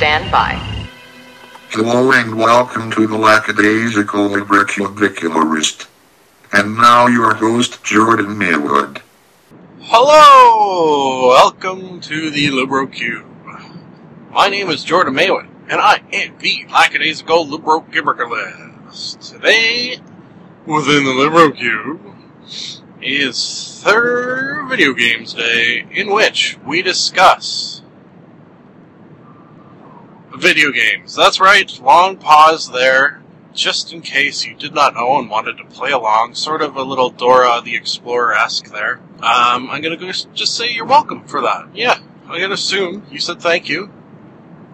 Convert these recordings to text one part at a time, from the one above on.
stand by. Hello and welcome to the Lackadaisical Librocubicularist. And now your host, Jordan Maywood. Hello! Welcome to the Libro Cube. My name is Jordan Maywood, and I am the lackadaisical Libro Gibbergalist. Today, within the Libro Cube, is third video games day in which we discuss video games. That's right, long pause there, just in case you did not know and wanted to play along, sort of a little Dora the Explorer esque there. Um, I'm gonna go just say you're welcome for that. Yeah, I'm gonna assume you said thank you.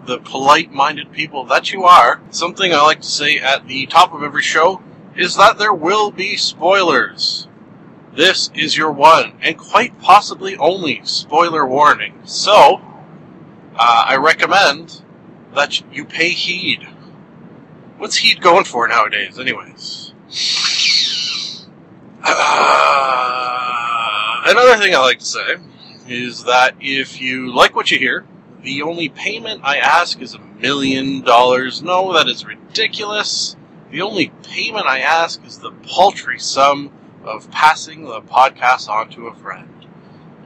The polite minded people that you are. Something I like to say at the top of every show is that there will be spoilers. This is your one, and quite possibly only, spoiler warning. So, uh, I recommend that you pay heed. What's heed going for nowadays, anyways? Uh, another thing I like to say is that if you like what you hear, the only payment I ask is a million dollars. No, that is ridiculous. The only payment I ask is the paltry sum of passing the podcast on to a friend.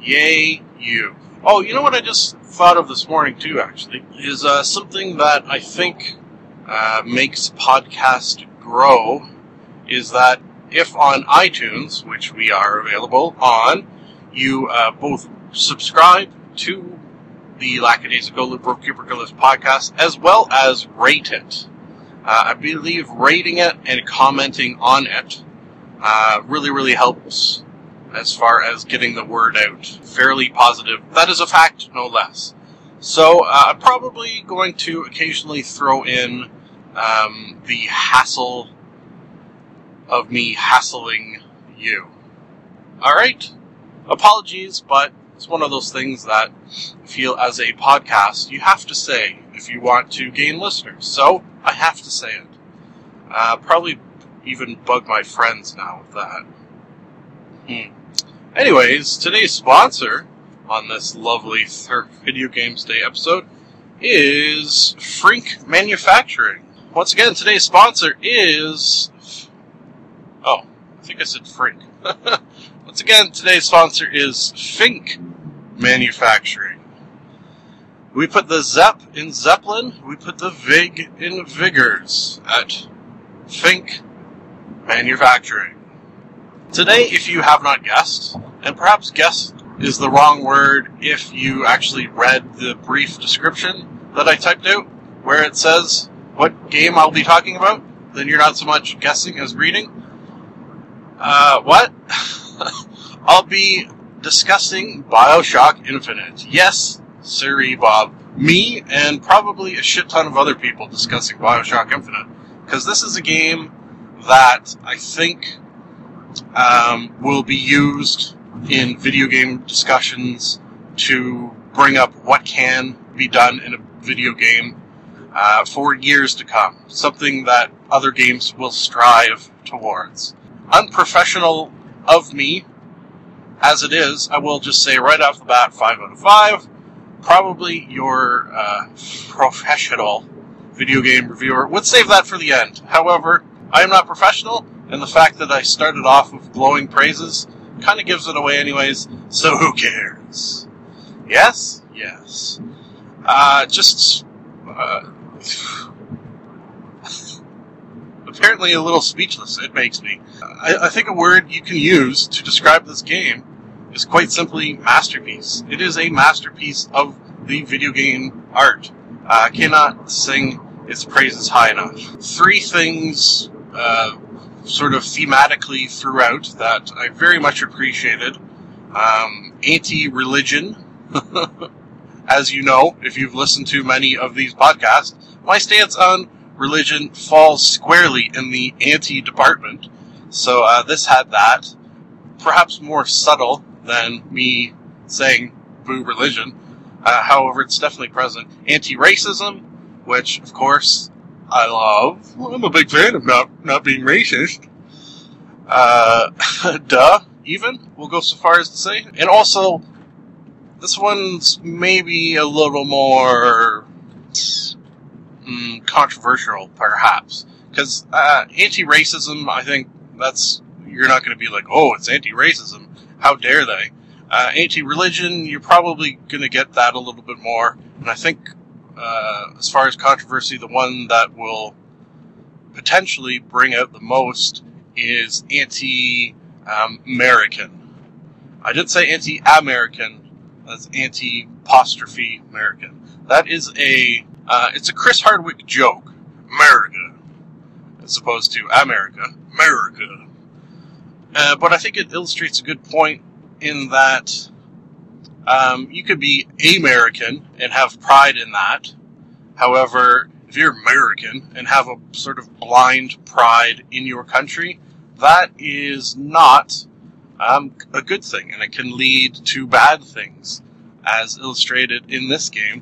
Yay, you. Oh, you know what I just thought of this morning, too, actually? Is uh, something that I think uh, makes podcast grow is that if on iTunes, which we are available on, you uh, both subscribe to the Lackadaisical Librocubicularist podcast as well as rate it. Uh, I believe rating it and commenting on it uh, really, really helps as far as getting the word out. Fairly positive. That is a fact, no less. So uh, I'm probably going to occasionally throw in um, the hassle of me hassling you. All right. Apologies, but it's one of those things that I feel as a podcast you have to say if you want to gain listeners. So I have to say it. Uh, probably even bug my friends now with that. Hmm. Anyways, today's sponsor on this lovely third Video Games Day episode is Frink Manufacturing. Once again, today's sponsor is. Oh, I think I said Frink. Once again, today's sponsor is Fink Manufacturing. We put the Zep in Zeppelin, we put the Vig in Vigors at Fink Manufacturing. Today, if you have not guessed, and perhaps guessed is the wrong word if you actually read the brief description that I typed out, where it says what game I'll be talking about, then you're not so much guessing as reading. Uh, what? I'll be discussing Bioshock Infinite. Yes, Siri Bob. Me and probably a shit ton of other people discussing Bioshock Infinite. Because this is a game that I think um, will be used in video game discussions to bring up what can be done in a video game uh, for years to come. Something that other games will strive towards. Unprofessional of me, as it is, I will just say right off the bat 5 out of 5. Probably your uh, professional video game reviewer would save that for the end. However, I am not professional, and the fact that I started off with glowing praises kind of gives it away, anyways, so who cares? Yes? Yes. Uh, just. Uh, apparently a little speechless, it makes me. I, I think a word you can use to describe this game is quite simply masterpiece. It is a masterpiece of the video game art. I uh, cannot sing its praises high enough. Three things uh, sort of thematically throughout that I very much appreciated. Um, anti-religion, as you know, if you've listened to many of these podcasts, my stance on religion falls squarely in the anti-department. So uh, this had that, perhaps more subtle than me saying "boo religion." Uh, however, it's definitely present. Anti-racism, which, of course, I love. Well, I'm a big fan of not not being racist. Uh, duh. Even we'll go so far as to say, and also this one's maybe a little more mm, controversial, perhaps, because uh, anti-racism. I think that's you're not going to be like, oh, it's anti-racism. How dare they? Uh, anti-religion, you're probably going to get that a little bit more. And I think, uh, as far as controversy, the one that will potentially bring out the most is anti-American. I did say anti-American. That's anti-apostrophe American. That is a uh, it's a Chris Hardwick joke. America, as opposed to America. America. Uh, but I think it illustrates a good point in that um, you could be American and have pride in that. However, if you're American and have a sort of blind pride in your country, that is not um, a good thing, and it can lead to bad things, as illustrated in this game,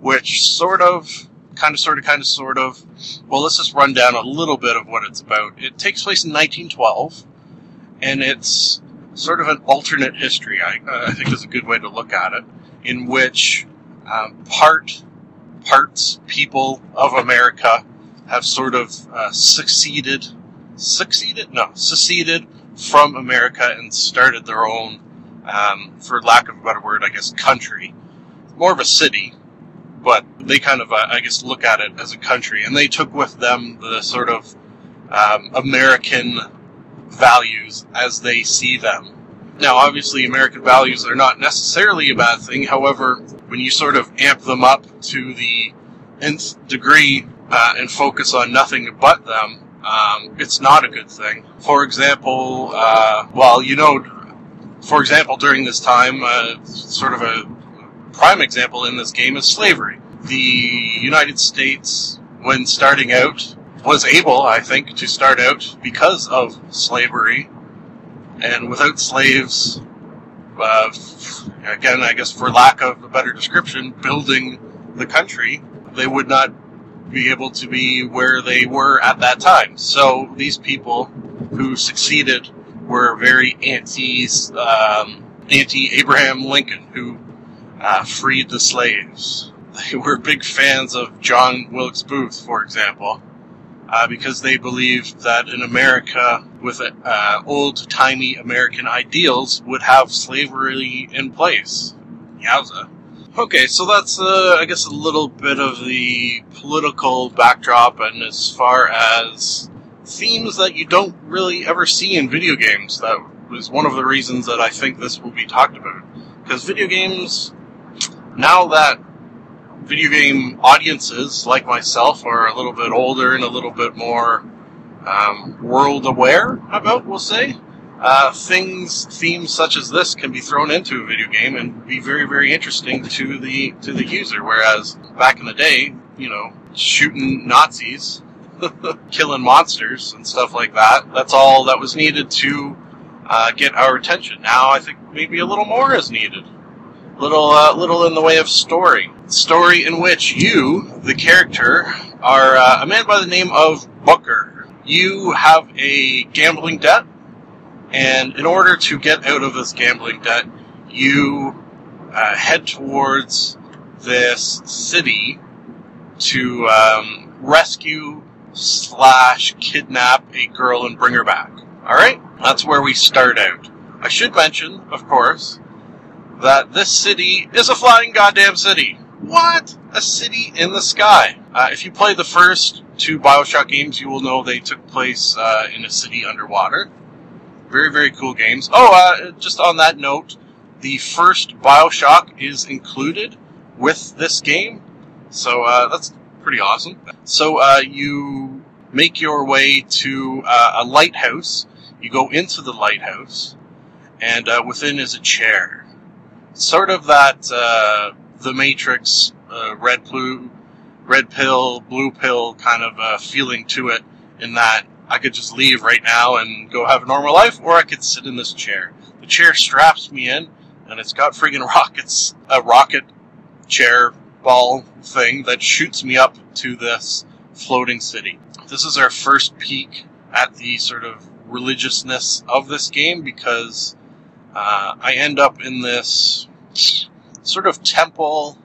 which sort of, kind of, sort of, kind of, sort of. Well, let's just run down a little bit of what it's about. It takes place in 1912, and it's sort of an alternate history. I, uh, I think is a good way to look at it, in which um, part parts people of America have sort of uh, succeeded, succeeded, no, seceded from America and started their own, um, for lack of a better word, I guess, country. More of a city, but they kind of, uh, I guess, look at it as a country, and they took with them the sort of um, American values as they see them. Now, obviously, American values are not necessarily a bad thing. However, when you sort of amp them up to the nth degree uh, and focus on nothing but them, um, it's not a good thing. For example, uh, well, you know, for example, during this time, uh, sort of a prime example in this game is slavery. The United States, when starting out, was able, I think, to start out because of slavery. And without slaves, uh, again, I guess for lack of a better description, building the country, they would not be able to be where they were at that time. So these people who succeeded were very anti um, anti Abraham Lincoln, who uh, freed the slaves. They were big fans of John Wilkes Booth, for example, uh, because they believed that in America, with uh, old timey American ideals, would have slavery in place. Yowza. Okay, so that's, uh, I guess, a little bit of the political backdrop, and as far as themes that you don't really ever see in video games, that was one of the reasons that I think this will be talked about. Because video games, now that video game audiences like myself are a little bit older and a little bit more um, world aware about, we'll say, uh, things, themes such as this can be thrown into a video game and be very, very interesting to the to the user. Whereas back in the day, you know, shooting Nazis, killing monsters and stuff like that, that's all that was needed to uh, get our attention. Now I think maybe a little more is needed. Little, uh, little in the way of story. Story in which you, the character, are uh, a man by the name of Booker. You have a gambling debt and in order to get out of this gambling debt, you uh, head towards this city to um, rescue slash kidnap a girl and bring her back. All right, that's where we start out. I should mention, of course, that this city is a flying goddamn city. What? A city in the sky. Uh, if you play the first two Bioshock games, you will know they took place uh, in a city underwater. Very, very cool games. Oh, uh, just on that note, the first Bioshock is included with this game, so uh, that's pretty awesome. So uh, you make your way to uh, a lighthouse. You go into the lighthouse, and within is a chair. Sort of that uh, the Matrix red blue, red pill, blue pill kind of feeling to it. In that I could just leave right now and go have a normal life, or I could sit in this chair. The chair straps me in, and it's got friggin' rockets, a rocket chair ball thing that shoots me up to this floating city. This is our first peek at the sort of religiousness of this game because uh, I end up in this sort of temple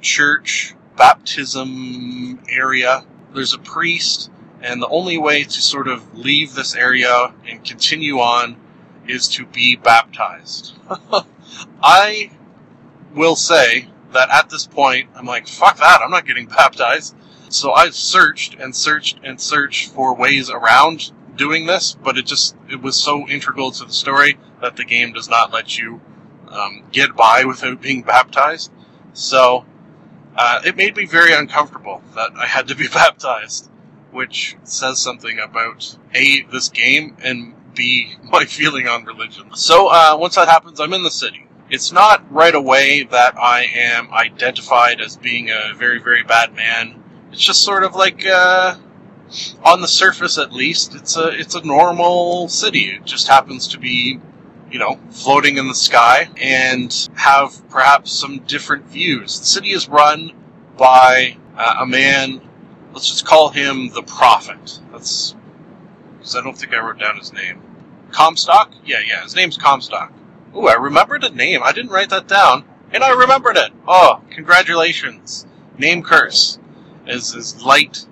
church baptism area. There's a priest, and the only way to sort of leave this area and continue on is to be baptized. I will say that at this point, I'm like, fuck that, I'm not getting baptized. So I've searched and searched and searched for ways around doing this, but it just, it was so integral to the story that the game does not let you um, get by without being baptized. So, uh, it made me very uncomfortable that I had to be baptized, which says something about A, this game, and B, my feeling on religion. So, uh, once that happens, I'm in the city. It's not right away that I am identified as being a very, very bad man. It's just sort of like, uh, on the surface at least, it's a, it's a normal city. It just happens to be you know, floating in the sky and have perhaps some different views. The city is run by uh, a man, let's just call him the Prophet. That's, because I don't think I wrote down his name. Comstock? Yeah, yeah, his name's Comstock. Ooh, I remembered a name. I didn't write that down, and I remembered it. Oh, congratulations. Name curse is, is light.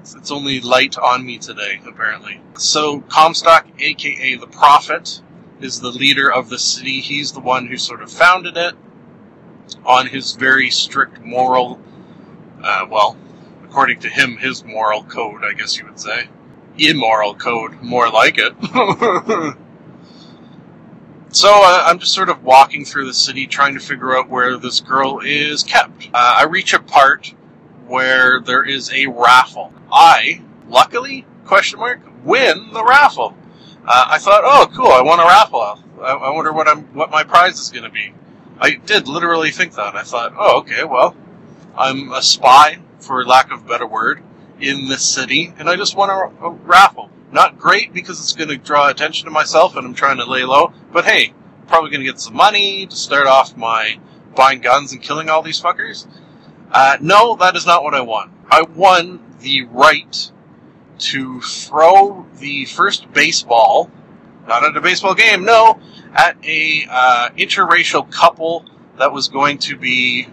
It's, only light on me today, apparently. So, Comstock, aka the Prophet, is the leader of the city. He's the one who sort of founded it on his very strict moral, uh, well, according to him, his moral code, I guess you would say. Immoral code, more like it. so uh, I'm just sort of walking through the city trying to figure out where this girl is kept. Uh, I reach a part where there is a raffle. I, luckily, question mark, win the raffle uh, I thought, oh, cool, I won a raffle. I, I wonder what I'm, what my prize is going to be. I did literally think that. I thought, oh, okay, well, I'm a spy, for lack of a better word, in this city, and I just won a, a raffle. Not great because it's going to draw attention to myself, and I'm trying to lay low. But hey, probably going to get some money to start off my buying guns and killing all these fuckers. Uh, no, that is not what I won. I won the right to throw the first baseball, not at a baseball game, no, at a uh, interracial couple that was going to be,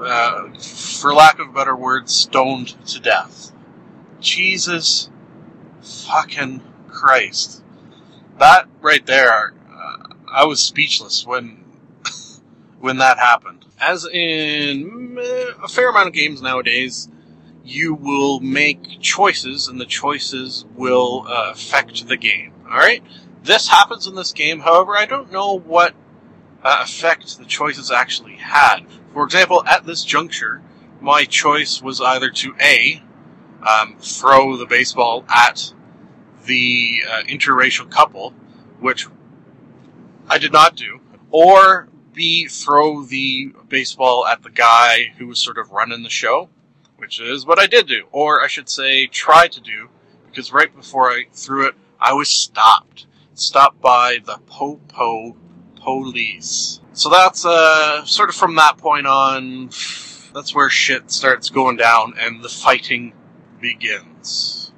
uh, for lack of a better word, stoned to death. Jesus fucking Christ. That right there, uh, I was speechless when when that happened. As in a fair amount of games nowadays, you will make choices, and the choices will uh, affect the game. All right. This happens in this game. However, I don't know what uh, effect the choices actually had. For example, at this juncture, my choice was either to a um, throw the baseball at the uh, interracial couple, which I did not do, or throw the baseball at the guy who was sort of running the show which is what I did do, or I should say, try to do, because right before I threw it, I was stopped. Stopped by the Popo police. So that's uh, sort of from that point on, that's where shit starts going down and the fighting begins.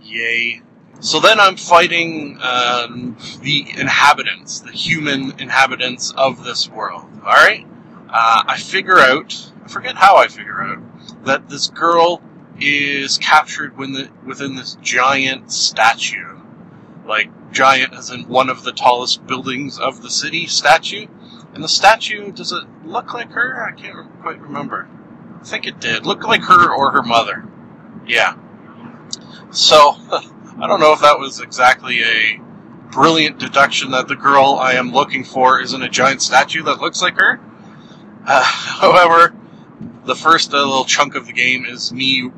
Yay. So then I'm fighting um, the inhabitants, the human inhabitants of this world. Alright? Uh, I figure out, I forget how I figure out, that this girl is captured the, within this giant statue. Like, giant as in one of the tallest buildings of the city statue. And the statue, does it look like her? I can't quite remember. I think it did. Look like her or her mother. Yeah. So, I don't know if that was exactly a brilliant deduction that the girl I am looking for is in a giant statue that looks like her. Uh, however, the first uh, little chunk of the game is me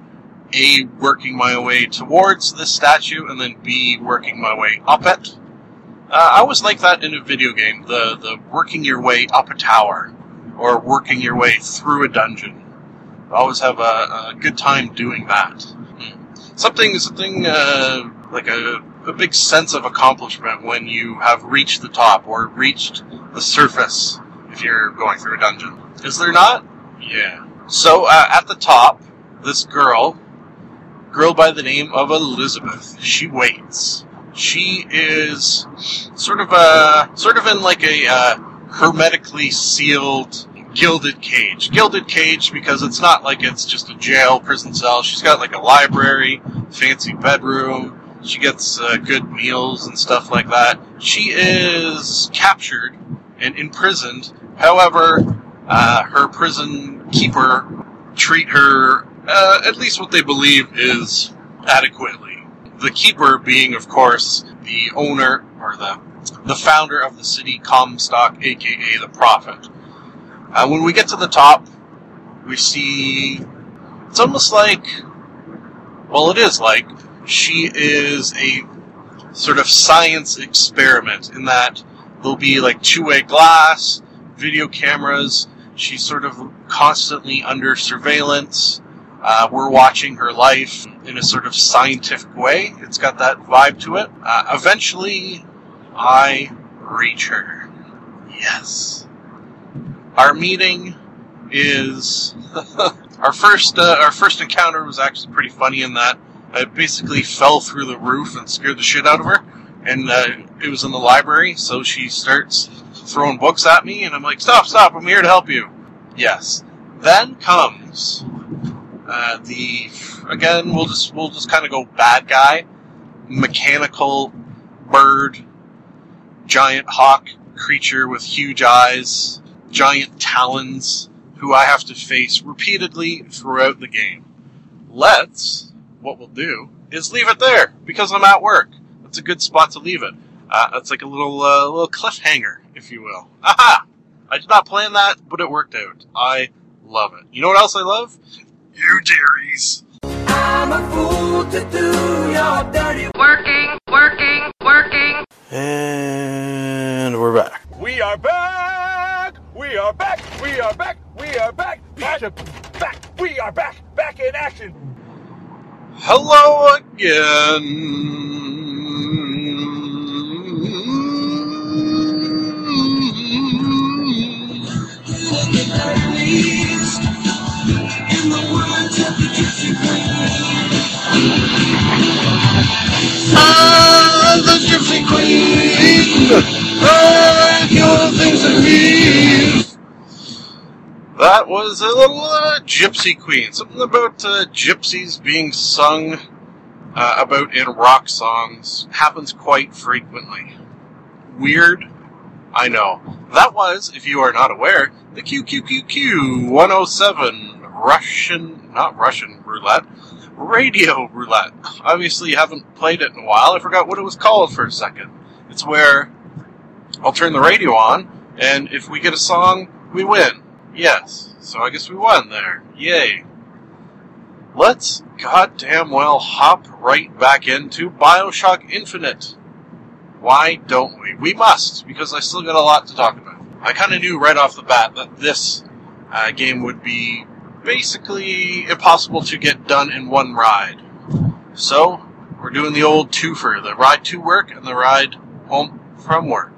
a working my way towards this statue and then b working my way up it. Uh, I always like that in a video game, the the working your way up a tower or working your way through a dungeon. I always have a, a good time doing that. Something something uh, like a, a big sense of accomplishment when you have reached the top or reached the surface if you're going through a dungeon. Is there not? Yeah. So uh, at the top, this girl, girl by the name of Elizabeth, she waits. She is sort of a sort of in like a uh, hermetically sealed gilded cage. Gilded cage because it's not like it's just a jail, prison cell. She's got like a library, fancy bedroom. She gets uh, good meals and stuff like that. She is captured and imprisoned. However, uh, her prison keeper treat her uh, at least what they believe is adequately. The keeper being, of course, the owner or the the founder of the city Comstock, aka the Prophet. Uh, when we get to the top, we see it's almost like, well, it is like she is a sort of science experiment in that there'll be like two-way glass, video cameras. She's sort of constantly under surveillance. Uh, we're watching her life in a sort of scientific way. It's got that vibe to it. Uh, eventually, I reach her. Yes. Our meeting is our first uh, our first encounter was actually pretty funny in that I basically fell through the roof and scared the shit out of her. And uh, it was in the library, so she starts throwing books at me, and I'm like, "Stop, stop! I'm here to help you." Yes. Then comes uh, the again. We'll just we'll just kind of go bad guy, mechanical bird, giant hawk creature with huge eyes, giant talons, who I have to face repeatedly throughout the game. Let's what we'll do is leave it there because I'm at work. That's a good spot to leave it. Uh, it's like a little uh, little cliffhanger, if you will. Aha! I did not plan that, but it worked out. I love it. You know what else I love? You dearies. I'm a fool to do your dirty Working, working, working. And we're back. We are back! We are back! We are back! We are back! Back! Back! We are back! Back in action! Hello again. That was a little uh, Gypsy Queen. Something about uh, gypsies being sung uh, about in rock songs happens quite frequently. Weird? I know. That was, if you are not aware, the QQQQ 107 Russian, not Russian roulette, radio roulette. Obviously, you haven't played it in a while. I forgot what it was called for a second. It's where I'll turn the radio on, and if we get a song, we win. Yes. So I guess we won there. Yay. Let's goddamn well hop right back into Bioshock Infinite. Why don't we? We must, because I still got a lot to talk about. I kind of knew right off the bat that this uh, game would be basically impossible to get done in one ride. So, we're doing the old twofer, the ride to work and the ride home from work.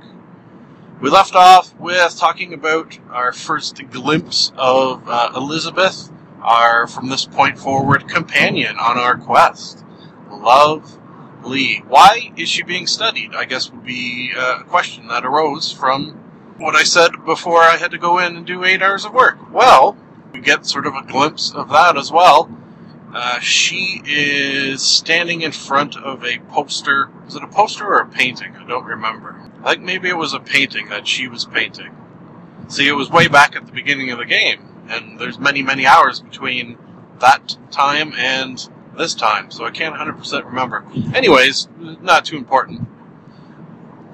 We left off with talking about our first glimpse of uh, Elizabeth, our, from this point forward, companion on our quest. Love Lee. Why is she being studied? I guess would be uh, a question that arose from what I said before I had to go in and do eight hours of work. Well, we get sort of a glimpse of that as well. Uh, she is standing in front of a poster. Was it a poster or a painting? I don't remember. I think maybe it was a painting that she was painting. See, it was way back at the beginning of the game, and there's many, many hours between that time and this time, so I can't 100% remember. Anyways, not too important.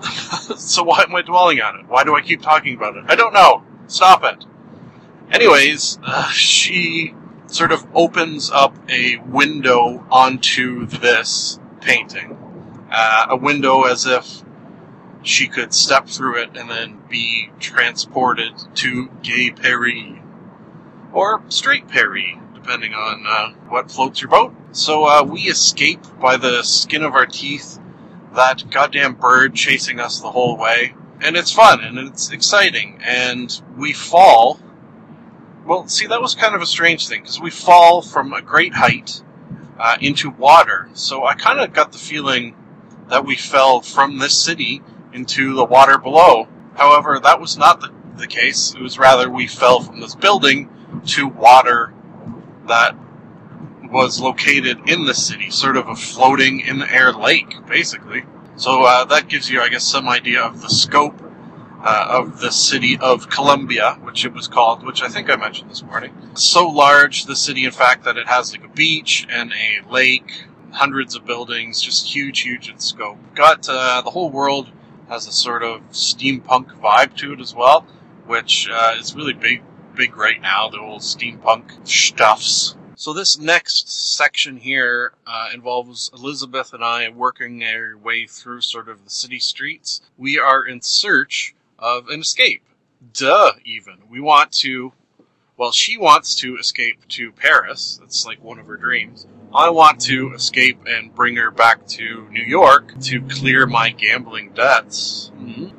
so why am I dwelling on it? Why do I keep talking about it? I don't know. Stop it. Anyways, uh, she sort of opens up a window onto this painting. Uh, a window as if she could step through it and then be transported to Gay Paris. Or Straight Paris, depending on uh, what floats your boat. So uh, we escape by the skin of our teeth that goddamn bird chasing us the whole way. And it's fun and it's exciting. And we fall. Well, see, that was kind of a strange thing because we fall from a great height uh, into water. So I kind of got the feeling that we fell from this city into the water below. However, that was not the, the case. It was rather we fell from this building to water that was located in the city, sort of a floating in the air lake, basically. So uh, that gives you, I guess, some idea of the scope uh, of the city of Columbia, which it was called, which I think I mentioned this morning. So large, the city, in fact, that it has like a beach and a lake, hundreds of buildings, just huge, huge in scope. Got uh, the whole world has a sort of steampunk vibe to it as well, which uh, is really big, big right now. The old steampunk stuffs. So this next section here uh, involves Elizabeth and I working our way through sort of the city streets. We are in search of an escape. Duh, even. We want to, well, she wants to escape to Paris. That's like one of her dreams. I want to escape and bring her back to New York to clear my gambling debts.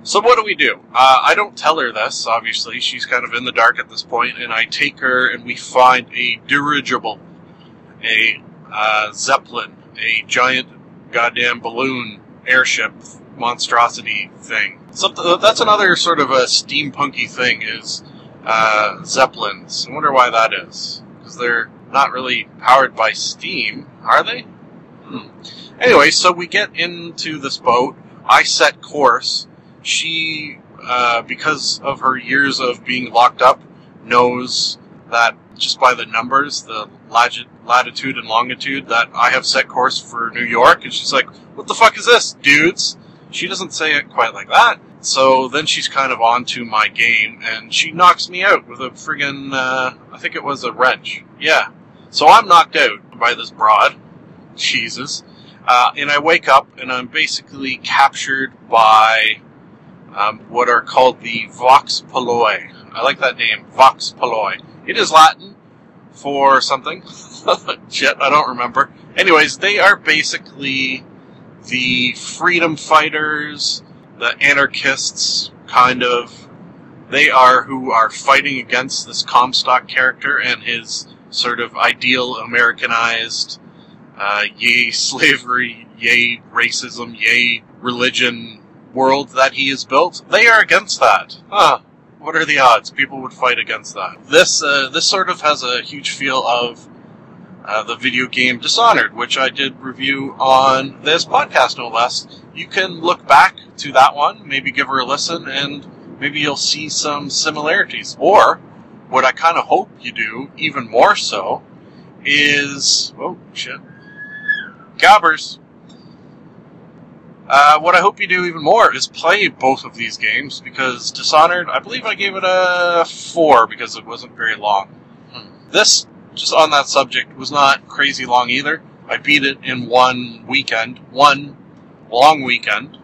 So what do we do? Uh, I don't tell her this, obviously. She's kind of in the dark at this point, and I take her and we find a dirigible, a uh, zeppelin, a giant goddamn balloon airship monstrosity thing. Something that's another sort of a steampunky thing is uh, zeppelins. I wonder why that is because they're not really powered by steam, are they? Hmm. Anyway, so we get into this boat. I set course. She, uh, because of her years of being locked up, knows that just by the numbers, the lati- latitude and longitude, that I have set course for New York. And she's like, "What the fuck is this, dudes?" She doesn't say it quite like that. So then she's kind of onto my game, and she knocks me out with a friggin', uh, I think it was a wrench. Yeah. So I'm knocked out by this broad. Jesus. Uh, and I wake up, and I'm basically captured by um, what are called the Vox Polloi. I like that name, Vox Polloi. It is Latin for something. Shit, I don't remember. Anyways, they are basically the freedom fighters, the anarchists, kind of. They are who are fighting against this Comstock character and his sort of ideal Americanized, uh, yay slavery, yay racism, yay religion world that he has built. They are against that. Huh. What are the odds people would fight against that? This uh, this sort of has a huge feel of uh, the video game Dishonored, which I did review on this podcast, no less. You can look back to that one, maybe give her a listen, and maybe you'll see some similarities. Or, what I kind of hope you do, even more so, is. Oh, shit. Gabbers. Uh, what I hope you do even more is play both of these games because Dishonored, I believe I gave it a 4 because it wasn't very long. This just on that subject, was not crazy long either. I beat it in one weekend, one long weekend,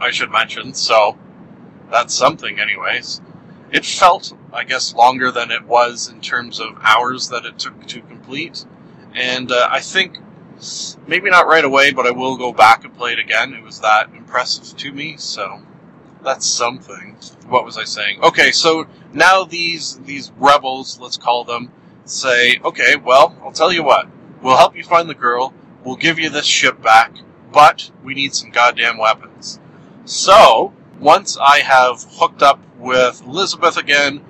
I should mention, so that's something, anyways. It felt, I guess, longer than it was in terms of hours that it took to complete, and uh, I think maybe not right away, but I will go back and play it again. It was that impressive to me, so that's something. What was I saying? Okay, so now these these rebels, let's call them, say, okay, well, I'll tell you what. We'll help you find the girl. We'll give you this ship back, but we need some goddamn weapons. So, once I have hooked up with Elizabeth again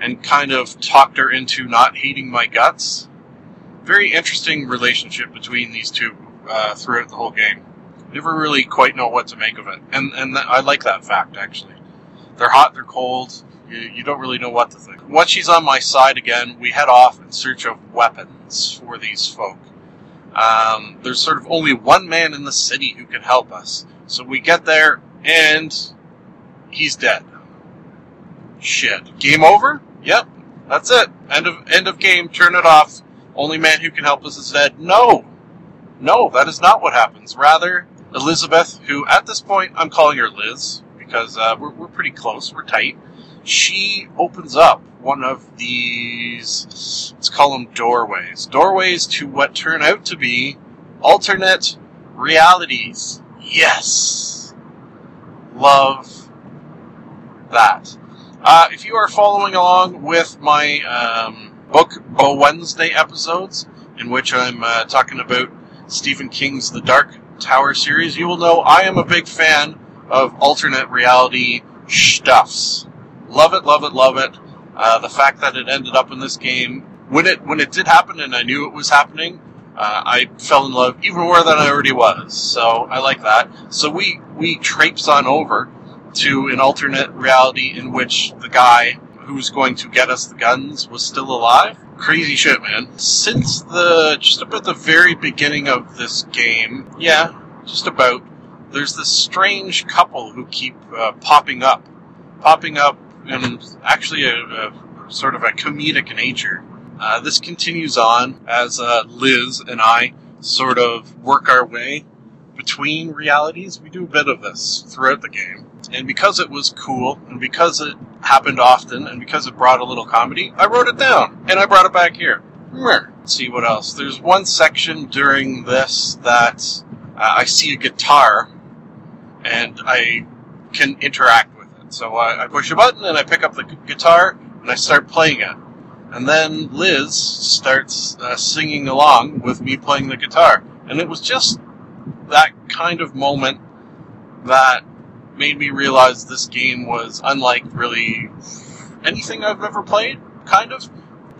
and kind of talked her into not hating my guts, very interesting relationship between these two uh, throughout the whole game. Never really quite know what to make of it, and and th- I like that fact actually. They're hot, they're cold. You, you don't really know what to think. Once she's on my side again, we head off in search of weapons for these folk. Um, there's sort of only one man in the city who can help us. So we get there, and he's dead. Shit. Game over? Yep. That's it. End of end of game. Turn it off. Only man who can help us is dead. No. No, that is not what happens. Rather, Elizabeth, who at this point I'm calling her Liz because uh, we're, we're pretty close, we're tight. She opens up one of these, let's call them doorways. Doorways to what turn out to be alternate realities. Yes. Love that. Uh, if you are following along with my um, book Bo Wednesday episodes, in which I'm uh, talking about Stephen King's The Dark Tower series, you will know I am a big fan of alternate reality stuffs Love it, love it, love it. Uh, the fact that it ended up in this game when it when it did happen and I knew it was happening, uh, I fell in love even more than I already was. So I like that. So we we traipse on over to an alternate reality in which the guy who's going to get us the guns was still alive. Crazy shit, man. Since the just about the very beginning of this game, yeah, just about. There's this strange couple who keep uh, popping up, popping up in actually a, a sort of a comedic nature. Uh, this continues on as uh, Liz and I sort of work our way between realities. We do a bit of this throughout the game. And because it was cool, and because it happened often, and because it brought a little comedy, I wrote it down, and I brought it back here. Let's see what else. There's one section during this that uh, I see a guitar, and I can interact. So I, I push a button, and I pick up the gu- guitar, and I start playing it. And then Liz starts uh, singing along with me playing the guitar. And it was just that kind of moment that made me realize this game was unlike really anything I've ever played. Kind of,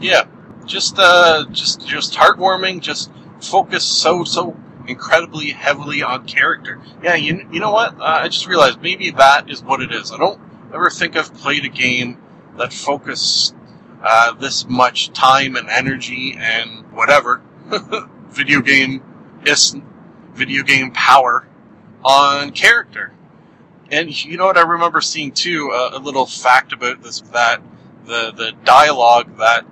yeah. Just, uh, just, just heartwarming. Just focused so, so incredibly heavily on character. Yeah, you, you know what? Uh, I just realized maybe that is what it is. I don't ever think I've played a game that focused uh, this much time and energy and whatever video game is video game power on character. And you know what I remember seeing too uh, a little fact about this that the the dialogue that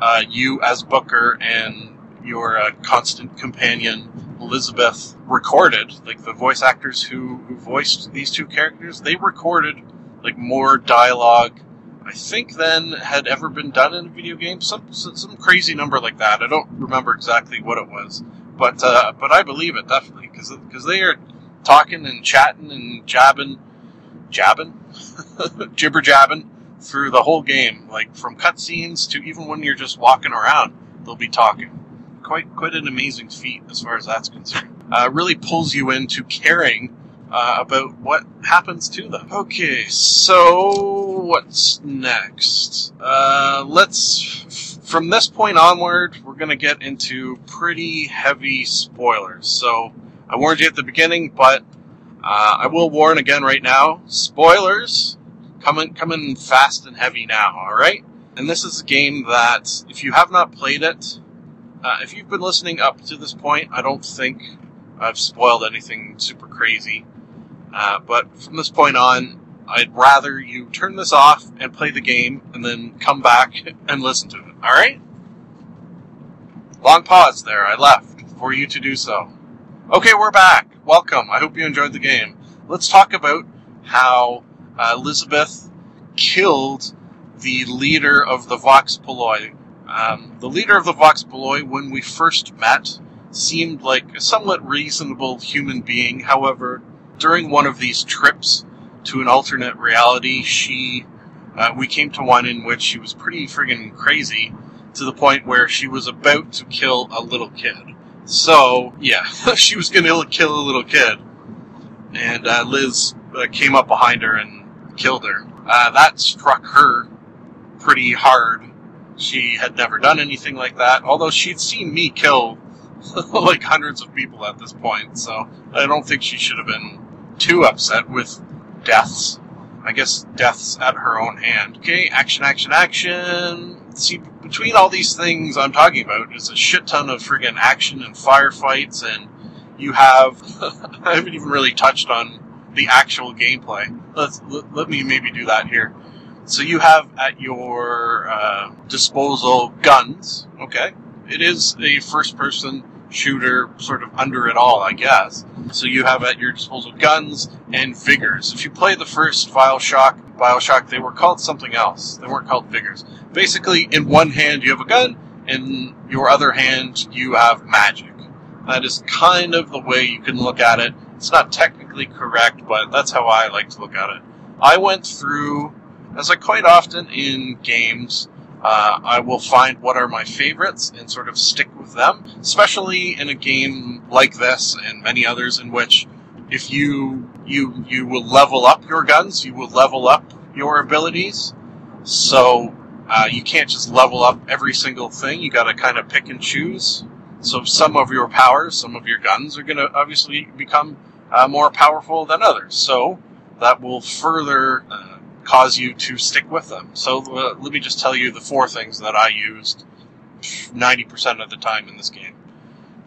uh, you as Booker and your uh, constant companion Elizabeth recorded, like the voice actors who, who voiced these two characters, they recorded like more dialogue I think then had ever been done in a video game. Some some crazy number like that. I don't remember exactly what it was, but uh, but I believe it definitely because because they are talking and chatting and jabbing, jabbing, jibber jabbing through the whole game, like from cutscenes to even when you're just walking around, they'll be talking. Quite quite an amazing feat as far as that's concerned. Uh, really pulls you into caring uh, about what happens to them. Okay, so what's next? Uh, let's. From this point onward, we're going to get into pretty heavy spoilers. So I warned you at the beginning, but uh, I will warn again right now. Spoilers coming coming fast and heavy now. All right, and this is a game that if you have not played it, uh, if you've been listening up to this point, I don't think I've spoiled anything super crazy. Uh, but from this point on, I'd rather you turn this off and play the game and then come back and listen to it. Alright? Long pause there. I left for you to do so. Okay, we're back. Welcome. I hope you enjoyed the game. Let's talk about how uh, Elizabeth killed the leader of the Vox Polloi. Um, the leader of the Vox Polloi, when we first met, seemed like a somewhat reasonable human being. However, during one of these trips to an alternate reality, she uh, we came to one in which she was pretty friggin' crazy to the point where she was about to kill a little kid. So yeah, she was gonna kill a little kid, and uh, Liz uh, came up behind her and killed her. Uh, that struck her pretty hard. She had never done anything like that, although she'd seen me kill like hundreds of people at this point, so I don't think she should have been too upset with deaths. I guess deaths at her own hand. Okay, action, action, action. See, between all these things I'm talking about is a shit ton of friggin' action and firefights, and you have. I haven't even really touched on the actual gameplay. Let's, let, let me maybe do that here. So you have at your uh, disposal guns. Okay, it is a first-person shooter, sort of under it all, I guess. So you have at your disposal guns and vigors. If you play the first Bioshock, Bioshock, they were called something else. They weren't called vigors. Basically, in one hand you have a gun, in your other hand you have magic. That is kind of the way you can look at it. It's not technically correct, but that's how I like to look at it. I went through, as I quite often in games, uh, I will find what are my favorites and sort of stick with them, especially in a game like this and many others in which if you you you will level up your guns, you will level up your abilities. So uh, you can't just level up every single thing. You got to kind of pick and choose. So some of your powers, some of your guns are going to obviously become uh, more powerful than others. So that will further uh, cause you to stick with them. So uh, let me just tell you the four things that I used 90% of the time in this game.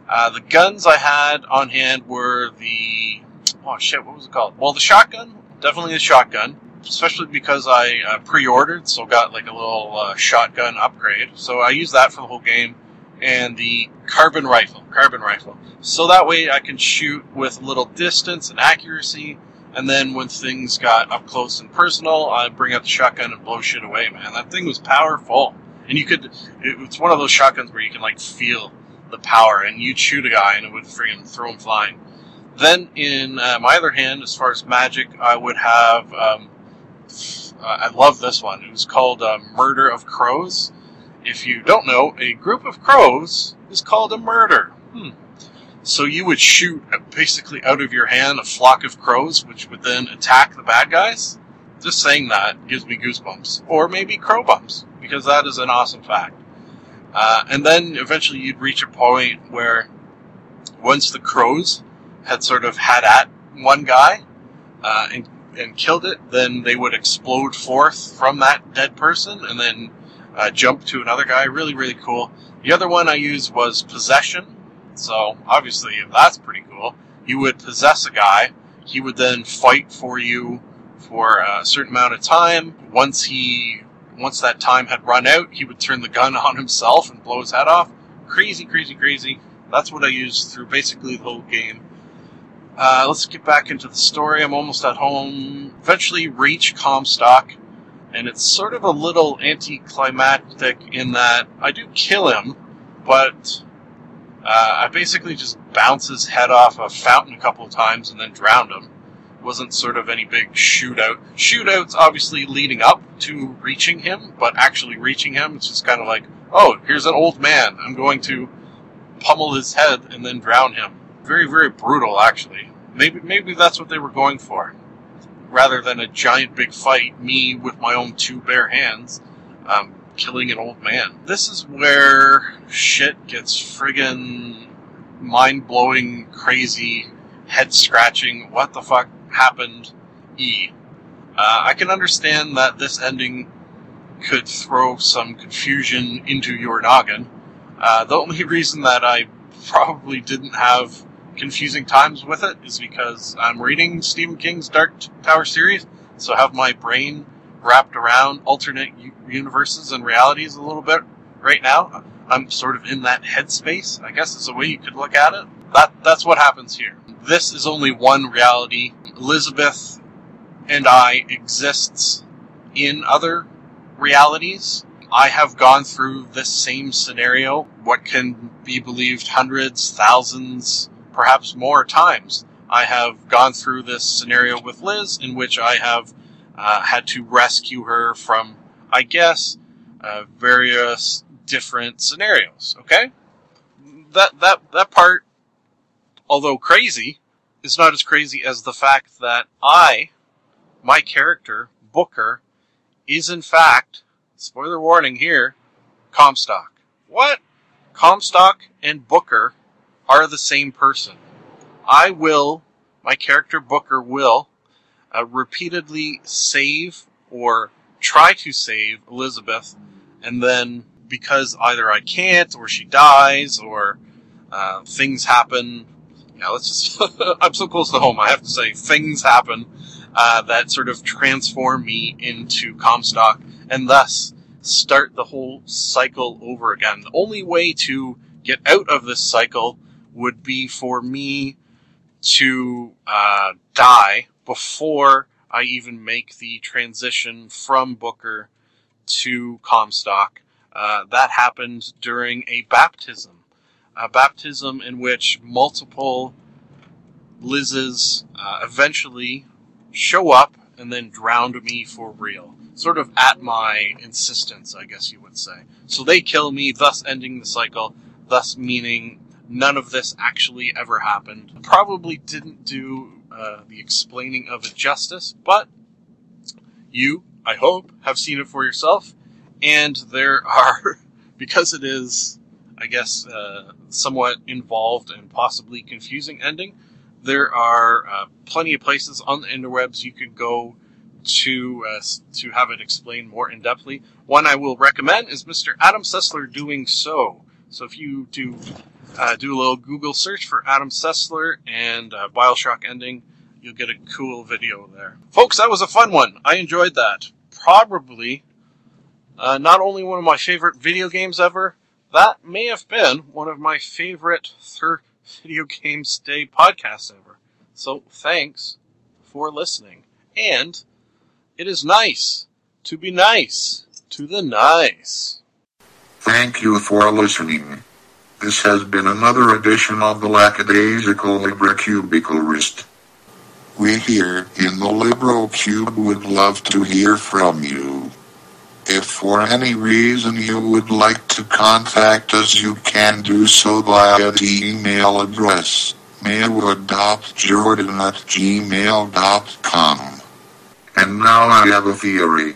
Uh, the guns I had on hand were the oh shit, what was it called? Well, the shotgun, definitely the shotgun, especially because I uh, pre-ordered, so got like a little uh, shotgun upgrade. So I use that for the whole game, and the carbon rifle, carbon rifle. So that way I can shoot with a little distance and accuracy. And then when things got up close and personal, I'd bring out the shotgun and blow shit away. Man, that thing was powerful, and you could. It's one of those shotguns where you can like feel the power, and you'd shoot a guy and it would freaking throw him flying. Then, in uh, my other hand, as far as magic, I would have. Um, uh, I love this one. It was called uh, Murder of Crows. If you don't know, a group of crows is called a murder. Hmm. So you would shoot basically out of your hand a flock of crows, which would then attack the bad guys. Just saying that gives me goosebumps, or maybe crow bumps, because that is an awesome fact. Uh, and then eventually you'd reach a point where once the crows had sort of had at one guy uh, and, and killed it, then they would explode forth from that dead person and then uh, jump to another guy. Really, really cool. The other one I used was possession. So obviously that's pretty cool. You would possess a guy. He would then fight for you for a certain amount of time. Once he once that time had run out, he would turn the gun on himself and blow his head off. Crazy, crazy, crazy. That's what I used through basically the whole game. Uh, let's get back into the story. I'm almost at home. Eventually reach Comstock, and it's sort of a little anticlimactic in that I do kill him, but uh, I basically just bounce his head off a fountain a couple of times and then drowned him wasn't sort of any big shootout. Shootouts obviously leading up to reaching him, but actually reaching him, it's just kind of like, oh, here's an old man. I'm going to pummel his head and then drown him. Very, very brutal, actually. Maybe, maybe that's what they were going for. Rather than a giant big fight, me with my own two bare hands, um, killing an old man. This is where shit gets friggin' mind blowing, crazy, head scratching, what the fuck happened E. Uh, I can understand that this ending could throw some confusion into your noggin. Uh, the only reason that I probably didn't have confusing times with it is because I'm reading Stephen King's Dark Tower series, so have my brain wrapped around alternate universes and realities a little bit right now. I'm sort of in that headspace, I guess is a way you could look at it. That that's what happens here. This is only one reality. Elizabeth and I exists in other realities. I have gone through this same scenario, what can be believed hundreds, thousands, perhaps more times. I have gone through this scenario with Liz, in which I have uh, had to rescue her from, I guess, uh, various different scenarios. Okay, that that that part, although crazy, is not as crazy as the fact that I, my character Booker, is in fact, spoiler warning here, Comstock. What? Comstock and Booker are the same person. I will, my character Booker will, uh, repeatedly save or try to save Elizabeth, and then because either I can't, or she dies, or uh, things happen. Yeah, let's just. I'm so close to home. I have to say, things happen uh, that sort of transform me into Comstock, and thus start the whole cycle over again. The only way to get out of this cycle would be for me to uh, die before I even make the transition from Booker to Comstock. Uh, that happened during a baptism, a baptism in which multiple Liz's uh, eventually show up and then drowned me for real. Sort of at my insistence, I guess you would say. So they kill me, thus ending the cycle, thus meaning none of this actually ever happened. Probably didn't do uh, the explaining of it justice, but you I hope, have seen it for yourself. And there are, because it is, I guess, uh, somewhat involved and possibly confusing ending, there are uh, plenty of places on the interwebs you can go to uh, to have it explained more in depthly. One I will recommend is Mr. Adam Sessler doing so. So if you do uh, do a little Google search for Adam Sessler and uh, Bioshock ending, you'll get a cool video there. Folks, that was a fun one. I enjoyed that. Probably uh, not only one of my favorite video games ever, that may have been one of my favorite Thur video games day podcasts ever. So thanks for listening. And it is nice to be nice to the nice. Thank you for listening. This has been another edition of the Lackadaisical Librocubicularist. We here in the Libro Cube would love to hear from you. If for any reason you would like to contact us, you can do so via the email address mailwood.jordan at gmail.com. And now I have a theory.